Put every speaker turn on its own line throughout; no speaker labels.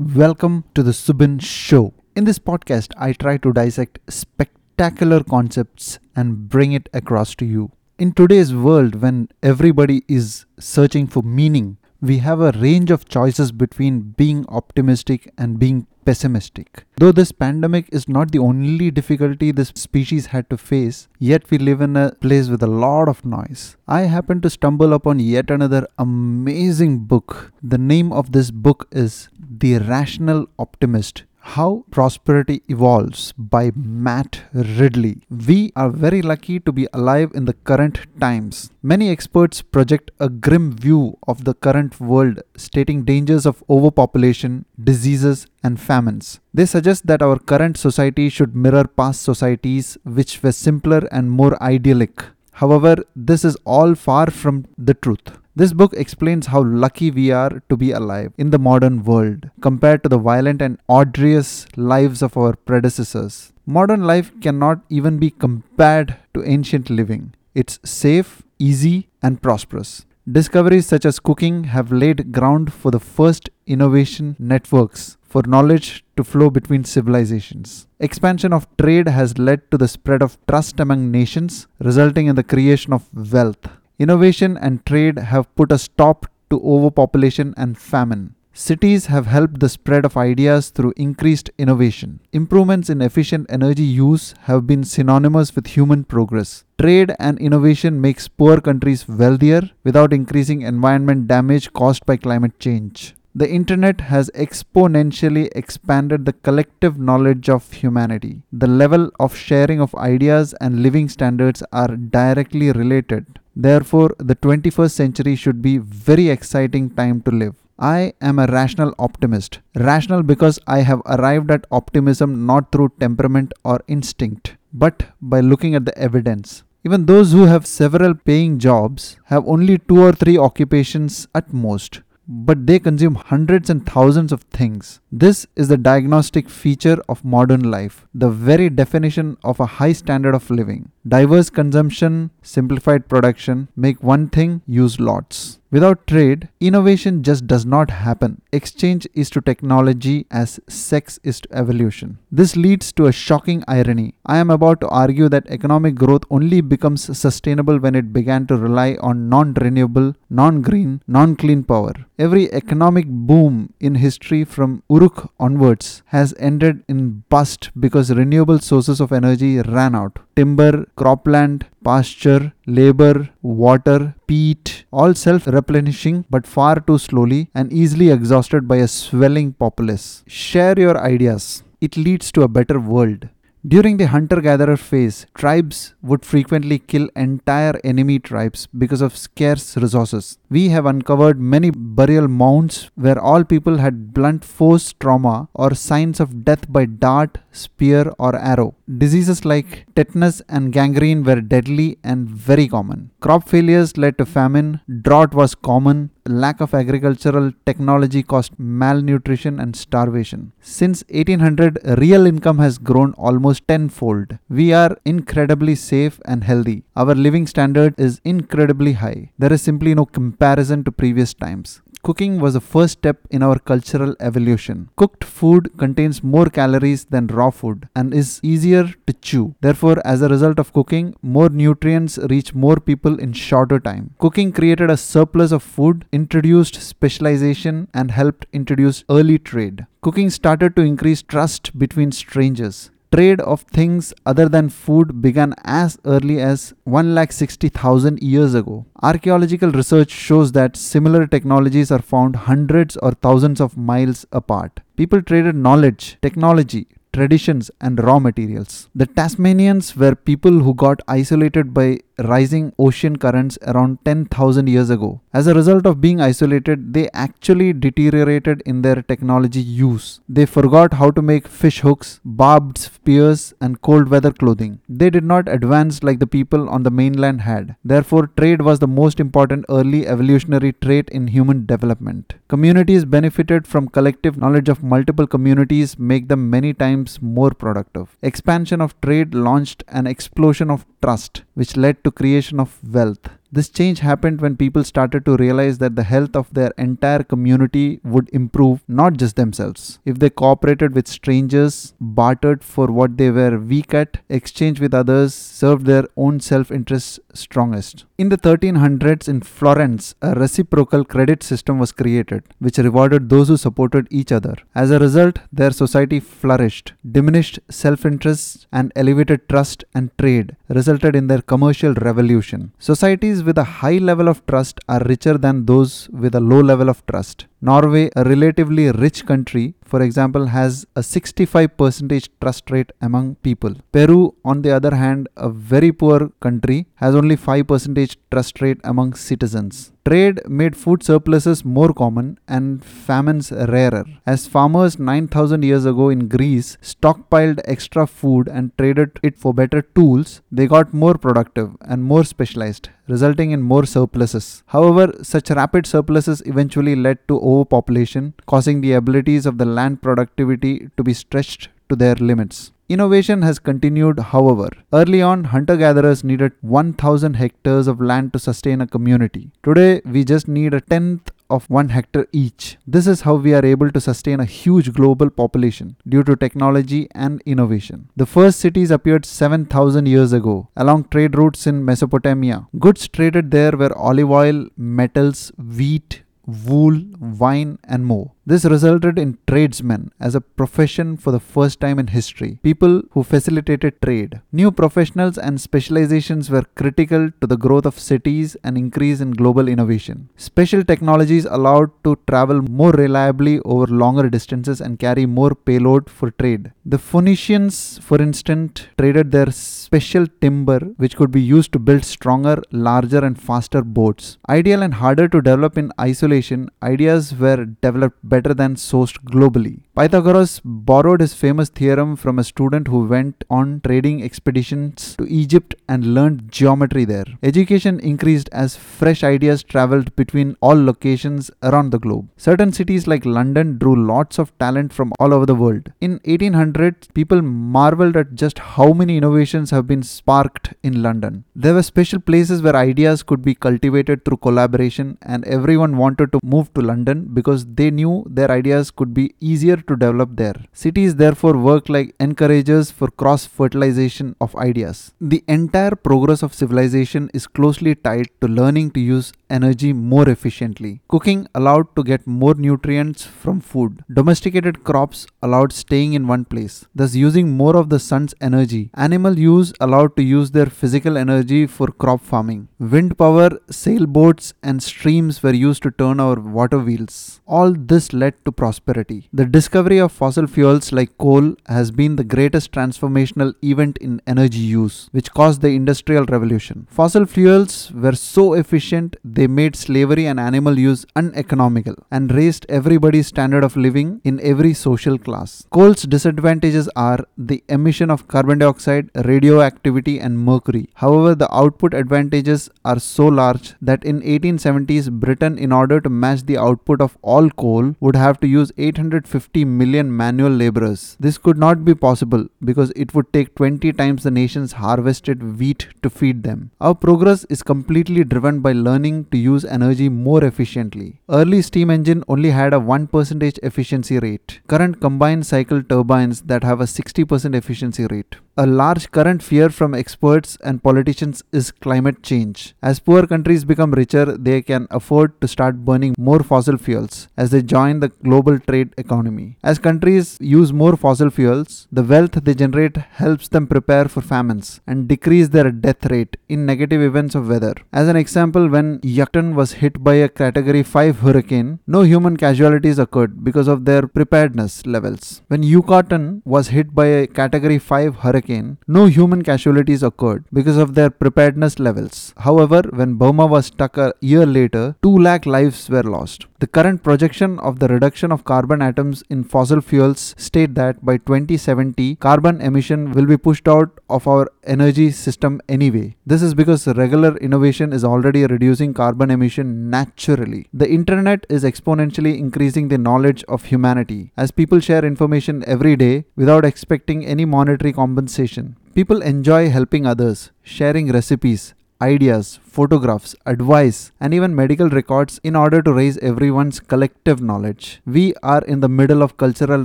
Welcome to the Subin Show. In this podcast, I try to dissect spectacular concepts and bring it across to you. In today's world, when everybody is searching for meaning, we have a range of choices between being optimistic and being pessimistic. Though this pandemic is not the only difficulty this species had to face, yet we live in a place with a lot of noise. I happened to stumble upon yet another amazing book. The name of this book is The Rational Optimist how Prosperity Evolves by Matt Ridley. We are very lucky to be alive in the current times. Many experts project a grim view of the current world, stating dangers of overpopulation, diseases, and famines. They suggest that our current society should mirror past societies which were simpler and more idyllic. However, this is all far from the truth. This book explains how lucky we are to be alive in the modern world compared to the violent and arduous lives of our predecessors. Modern life cannot even be compared to ancient living. It's safe, easy, and prosperous. Discoveries such as cooking have laid ground for the first innovation networks for knowledge to flow between civilizations. Expansion of trade has led to the spread of trust among nations, resulting in the creation of wealth. Innovation and trade have put a stop to overpopulation and famine. Cities have helped the spread of ideas through increased innovation. Improvements in efficient energy use have been synonymous with human progress. Trade and innovation makes poor countries wealthier without increasing environment damage caused by climate change. The internet has exponentially expanded the collective knowledge of humanity. The level of sharing of ideas and living standards are directly related. Therefore, the 21st century should be very exciting time to live. I am a rational optimist. Rational because I have arrived at optimism not through temperament or instinct, but by looking at the evidence. Even those who have several paying jobs have only two or three occupations at most but they consume hundreds and thousands of things. This is the diagnostic feature of modern life, the very definition of a high standard of living. Diverse consumption, simplified production make one thing, use lots. Without trade, innovation just does not happen. Exchange is to technology as sex is to evolution. This leads to a shocking irony. I am about to argue that economic growth only becomes sustainable when it began to rely on non renewable, non green, non clean power. Every economic boom in history from Uruk onwards has ended in bust because renewable sources of energy ran out. Timber, cropland, pasture, labor, water, peat, all self replenishing but far too slowly and easily exhausted by a swelling populace. Share your ideas. It leads to a better world. During the hunter gatherer phase, tribes would frequently kill entire enemy tribes because of scarce resources. We have uncovered many burial mounds where all people had blunt force trauma or signs of death by dart, spear, or arrow. Diseases like tetanus and gangrene were deadly and very common. Crop failures led to famine, drought was common, lack of agricultural technology caused malnutrition and starvation. Since 1800, real income has grown almost tenfold. We are incredibly safe and healthy. Our living standard is incredibly high. There is simply no comparison to previous times. Cooking was the first step in our cultural evolution. Cooked food contains more calories than raw food and is easier to chew. Therefore, as a result of cooking, more nutrients reach more people in shorter time. Cooking created a surplus of food, introduced specialization, and helped introduce early trade. Cooking started to increase trust between strangers trade of things other than food began as early as 1,60,000 years ago. Archaeological research shows that similar technologies are found hundreds or thousands of miles apart. People traded knowledge, technology, traditions, and raw materials. The Tasmanians were people who got isolated by rising ocean currents around 10,000 years ago. As a result of being isolated, they actually deteriorated in their technology use. They forgot how to make fish hooks, barbed spears, and cold weather clothing. They did not advance like the people on the mainland had. Therefore, trade was the most important early evolutionary trait in human development. Communities benefited from collective knowledge of multiple communities, make them many times more productive. Expansion of trade launched an explosion of trust, which led to creation of wealth. This change happened when people started to realize that the health of their entire community would improve, not just themselves. If they cooperated with strangers, bartered for what they were weak at, exchanged with others, served their own self interests strongest. In the 1300s in Florence, a reciprocal credit system was created, which rewarded those who supported each other. As a result, their society flourished, diminished self interest, and elevated trust and trade, resulted in their commercial revolution. Societies with a high level of trust are richer than those with a low level of trust. Norway, a relatively rich country, for example, has a 65% trust rate among people. Peru, on the other hand, a very poor country, has only 5% trust rate among citizens. Trade made food surpluses more common and famines rarer. As farmers 9000 years ago in Greece stockpiled extra food and traded it for better tools, they got more productive and more specialized, resulting in more surpluses. However, such rapid surpluses eventually led to overpopulation, causing the abilities of the land productivity to be stretched to their limits. Innovation has continued, however. Early on, hunter gatherers needed 1000 hectares of land to sustain a community. Today, we just need a tenth of 1 hectare each. This is how we are able to sustain a huge global population due to technology and innovation. The first cities appeared 7000 years ago along trade routes in Mesopotamia. Goods traded there were olive oil, metals, wheat, wool, wine, and more. This resulted in tradesmen as a profession for the first time in history, people who facilitated trade. New professionals and specializations were critical to the growth of cities and increase in global innovation. Special technologies allowed to travel more reliably over longer distances and carry more payload for trade. The Phoenicians, for instance, traded their special timber which could be used to build stronger, larger, and faster boats. Ideal and harder to develop in isolation, ideas were developed better better than sourced globally. Pythagoras borrowed his famous theorem from a student who went on trading expeditions to Egypt and learned geometry there. Education increased as fresh ideas traveled between all locations around the globe. Certain cities like London drew lots of talent from all over the world. In 1800, people marveled at just how many innovations have been sparked in London. There were special places where ideas could be cultivated through collaboration, and everyone wanted to move to London because they knew their ideas could be easier to develop there. Cities therefore work like encouragers for cross fertilization of ideas. The entire progress of civilization is closely tied to learning to use energy more efficiently. Cooking allowed to get more nutrients from food. Domesticated crops allowed staying in one place, thus using more of the sun's energy. Animal use allowed to use their physical energy for crop farming. Wind power, sailboats, and streams were used to turn our water wheels. All this led to prosperity. The discovery of fossil fuels like coal has been the greatest transformational event in energy use, which caused the Industrial Revolution. Fossil fuels were so efficient they made slavery and animal use uneconomical and raised everybody's standard of living in every social class. Coal's disadvantages are the emission of carbon dioxide, radioactivity, and mercury. However, the output advantages are so large that in 1870s Britain, in order to match the output of all coal, would have to use 850 million manual laborers. This could not be possible because it would take 20 times the nation's harvested wheat to feed them. Our progress is completely driven by learning to use energy more efficiently. Early steam engine only had a 1% efficiency rate. Current combined cycle turbines that have a 60% efficiency rate. A large current fear from experts and politicians is climate change. As poor countries become richer, they can afford to start burning more fossil fuels as they join the global trade economy. As countries use more fossil fuels, the wealth they generate helps them prepare for famines and decrease their death rate in negative events of weather. As an example, when Yucatan was hit by a category 5 hurricane, no human casualties occurred because of their preparedness levels. When Yucatan was hit by a category 5 hurricane, hurricane, no human casualties occurred because of their preparedness levels. However, when Burma was struck a year later, 2 lakh lives were lost. The current projection of the reduction of carbon atoms in fossil fuels state that by 2070, carbon emission will be pushed out of our energy system anyway. This is because regular innovation is already reducing carbon emission naturally. The internet is exponentially increasing the knowledge of humanity as people share information every day without expecting any monetary compensation. People enjoy helping others, sharing recipes, ideas, photographs, advice, and even medical records in order to raise everyone's collective knowledge. We are in the middle of cultural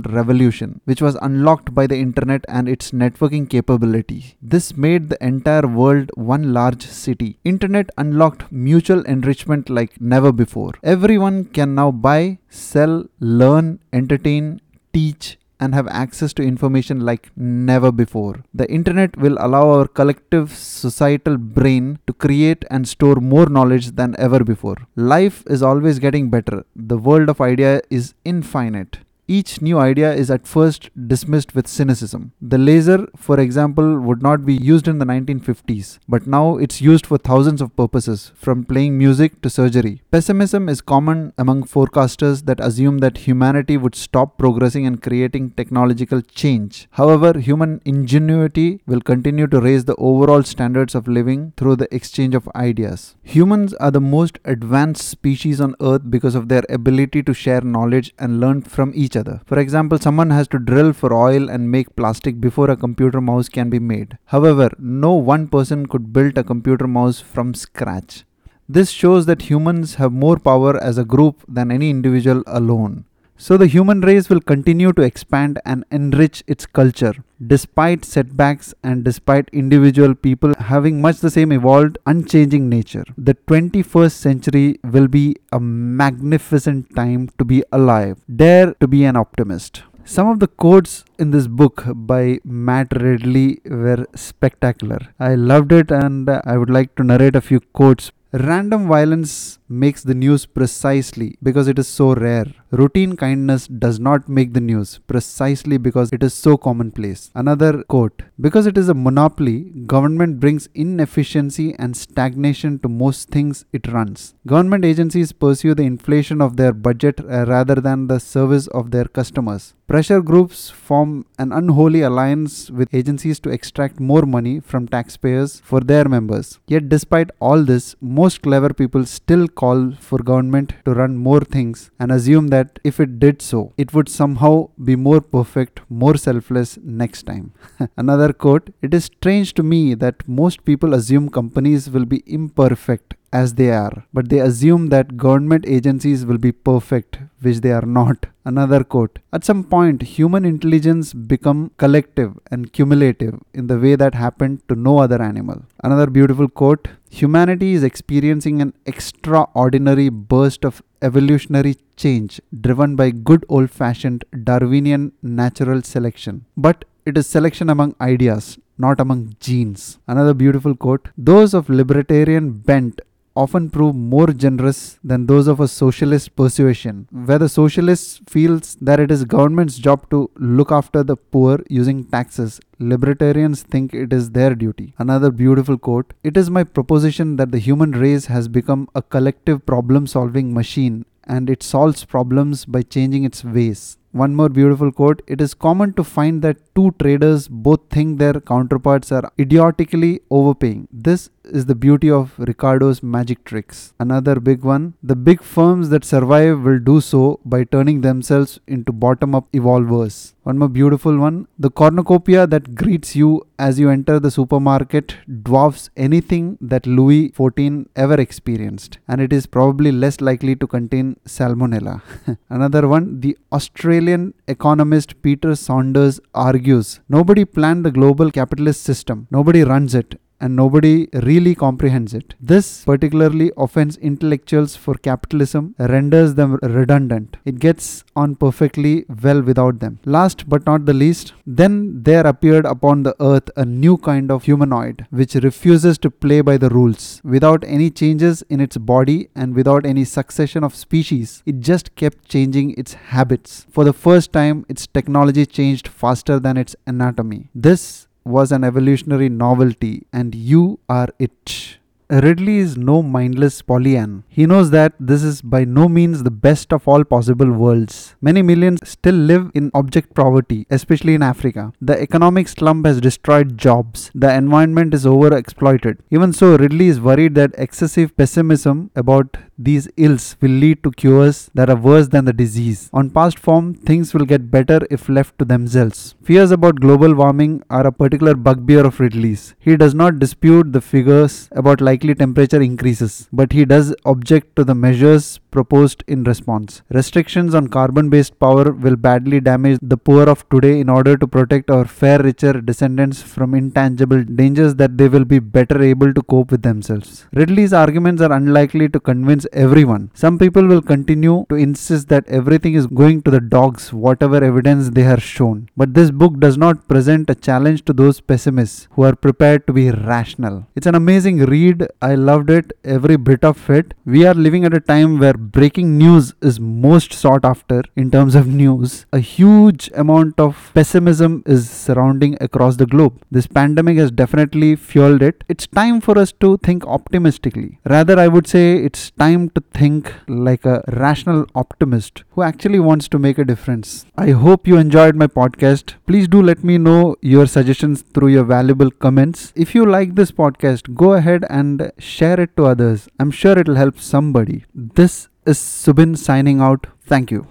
revolution, which was unlocked by the internet and its networking capability. This made the entire world one large city. Internet unlocked mutual enrichment like never before. Everyone can now buy, sell, learn, entertain, teach, and have access to information like never before. The internet will allow our collective societal brain to create and store more knowledge than ever before. Life is always getting better. The world of idea is infinite. Each new idea is at first dismissed with cynicism. The laser, for example, would not be used in the 1950s, but now it's used for thousands of purposes, from playing music to surgery. Pessimism is common among forecasters that assume that humanity would stop progressing and creating technological change. However, human ingenuity will continue to raise the overall standards of living through the exchange of ideas. Humans are the most advanced species on earth because of their ability to share knowledge and learn from each each other. For example, someone has to drill for oil and make plastic before a computer mouse can be made. However, no one person could build a computer mouse from scratch. This shows that humans have more power as a group than any individual alone. So the human race will continue to expand and enrich its culture despite setbacks and despite individual people having much the same evolved unchanging nature. The 21st century will be a magnificent time to be alive. Dare to be an optimist. Some of the quotes in this book by Matt Ridley were spectacular. I loved it and I would like to narrate a few quotes Random violence makes the news precisely because it is so rare. Routine kindness does not make the news precisely because it is so commonplace. Another quote Because it is a monopoly, government brings inefficiency and stagnation to most things it runs. Government agencies pursue the inflation of their budget uh, rather than the service of their customers. Pressure groups form an unholy alliance with agencies to extract more money from taxpayers for their members. Yet, despite all this, most clever people still call for government to run more things and assume that if it did so, it would somehow be more perfect, more selfless next time. Another quote It is strange to me that most people assume companies will be imperfect as they are, but they assume that government agencies will be perfect, which they are not. Another quote At some point, human intelligence become collective and cumulative in the way that happened to no other animal. Another beautiful quote Humanity is experiencing an extraordinary burst of evolutionary change driven by good old fashioned Darwinian natural selection. But it is selection among ideas, not among genes. Another beautiful quote Those of libertarian bent often prove more generous than those of a socialist persuasion, where the socialist feels that it is government's job to look after the poor using taxes. Libertarians think it is their duty. Another beautiful quote It is my proposition that the human race has become a collective problem solving machine and it solves problems by changing its ways. One more beautiful quote It is common to find that two traders both think their counterparts are idiotically overpaying. This is the beauty of Ricardo's magic tricks. Another big one the big firms that survive will do so by turning themselves into bottom up evolvers. One more beautiful one the cornucopia that greets you as you enter the supermarket dwarfs anything that Louis XIV ever experienced, and it is probably less likely to contain salmonella. Another one the Australian economist Peter Saunders argues nobody planned the global capitalist system, nobody runs it, and nobody really comprehends it. This particularly offends intellectuals for capitalism, renders them redundant. It gets on perfectly well without them. Last but not the least, then there appeared upon the earth a new kind of humanoid which refuses to play by the rules. Without any changes in its body and without any succession of species, it just kept changing its habits. For the first time, its technology changed faster than its anatomy. This was an evolutionary novelty, and you are it. Ridley is no mindless Pollyanna. He knows that this is by no means the best of all possible worlds. Many millions still live in object poverty, especially in Africa. The economic slump has destroyed jobs. The environment is overexploited. Even so, Ridley is worried that excessive pessimism about these ills will lead to cures that are worse than the disease. On past form, things will get better if left to themselves. Fears about global warming are a particular bugbear of Ridley's. He does not dispute the figures about like unlikely temperature increases, but he does object to the measures proposed in response. Restrictions on carbon based power will badly damage the poor of today in order to protect our fair, richer descendants from intangible dangers that they will be better able to cope with themselves. Ridley's arguments are unlikely to convince everyone. Some people will continue to insist that everything is going to the dogs, whatever evidence they are shown. But this book does not present a challenge to those pessimists who are prepared to be rational. It's an amazing read. I loved it, every bit of it. We are living at a time where breaking news is most sought after in terms of news. A huge amount of pessimism is surrounding across the globe. This pandemic has definitely fueled it. It's time for us to think optimistically. Rather, I would say it's time to think like a rational optimist who actually wants to make a difference. I hope you enjoyed my podcast. Please do let me know your suggestions through your valuable comments. If you like this podcast, go ahead and share it to others. I'm sure it'll help somebody. This is Subin signing out. Thank you.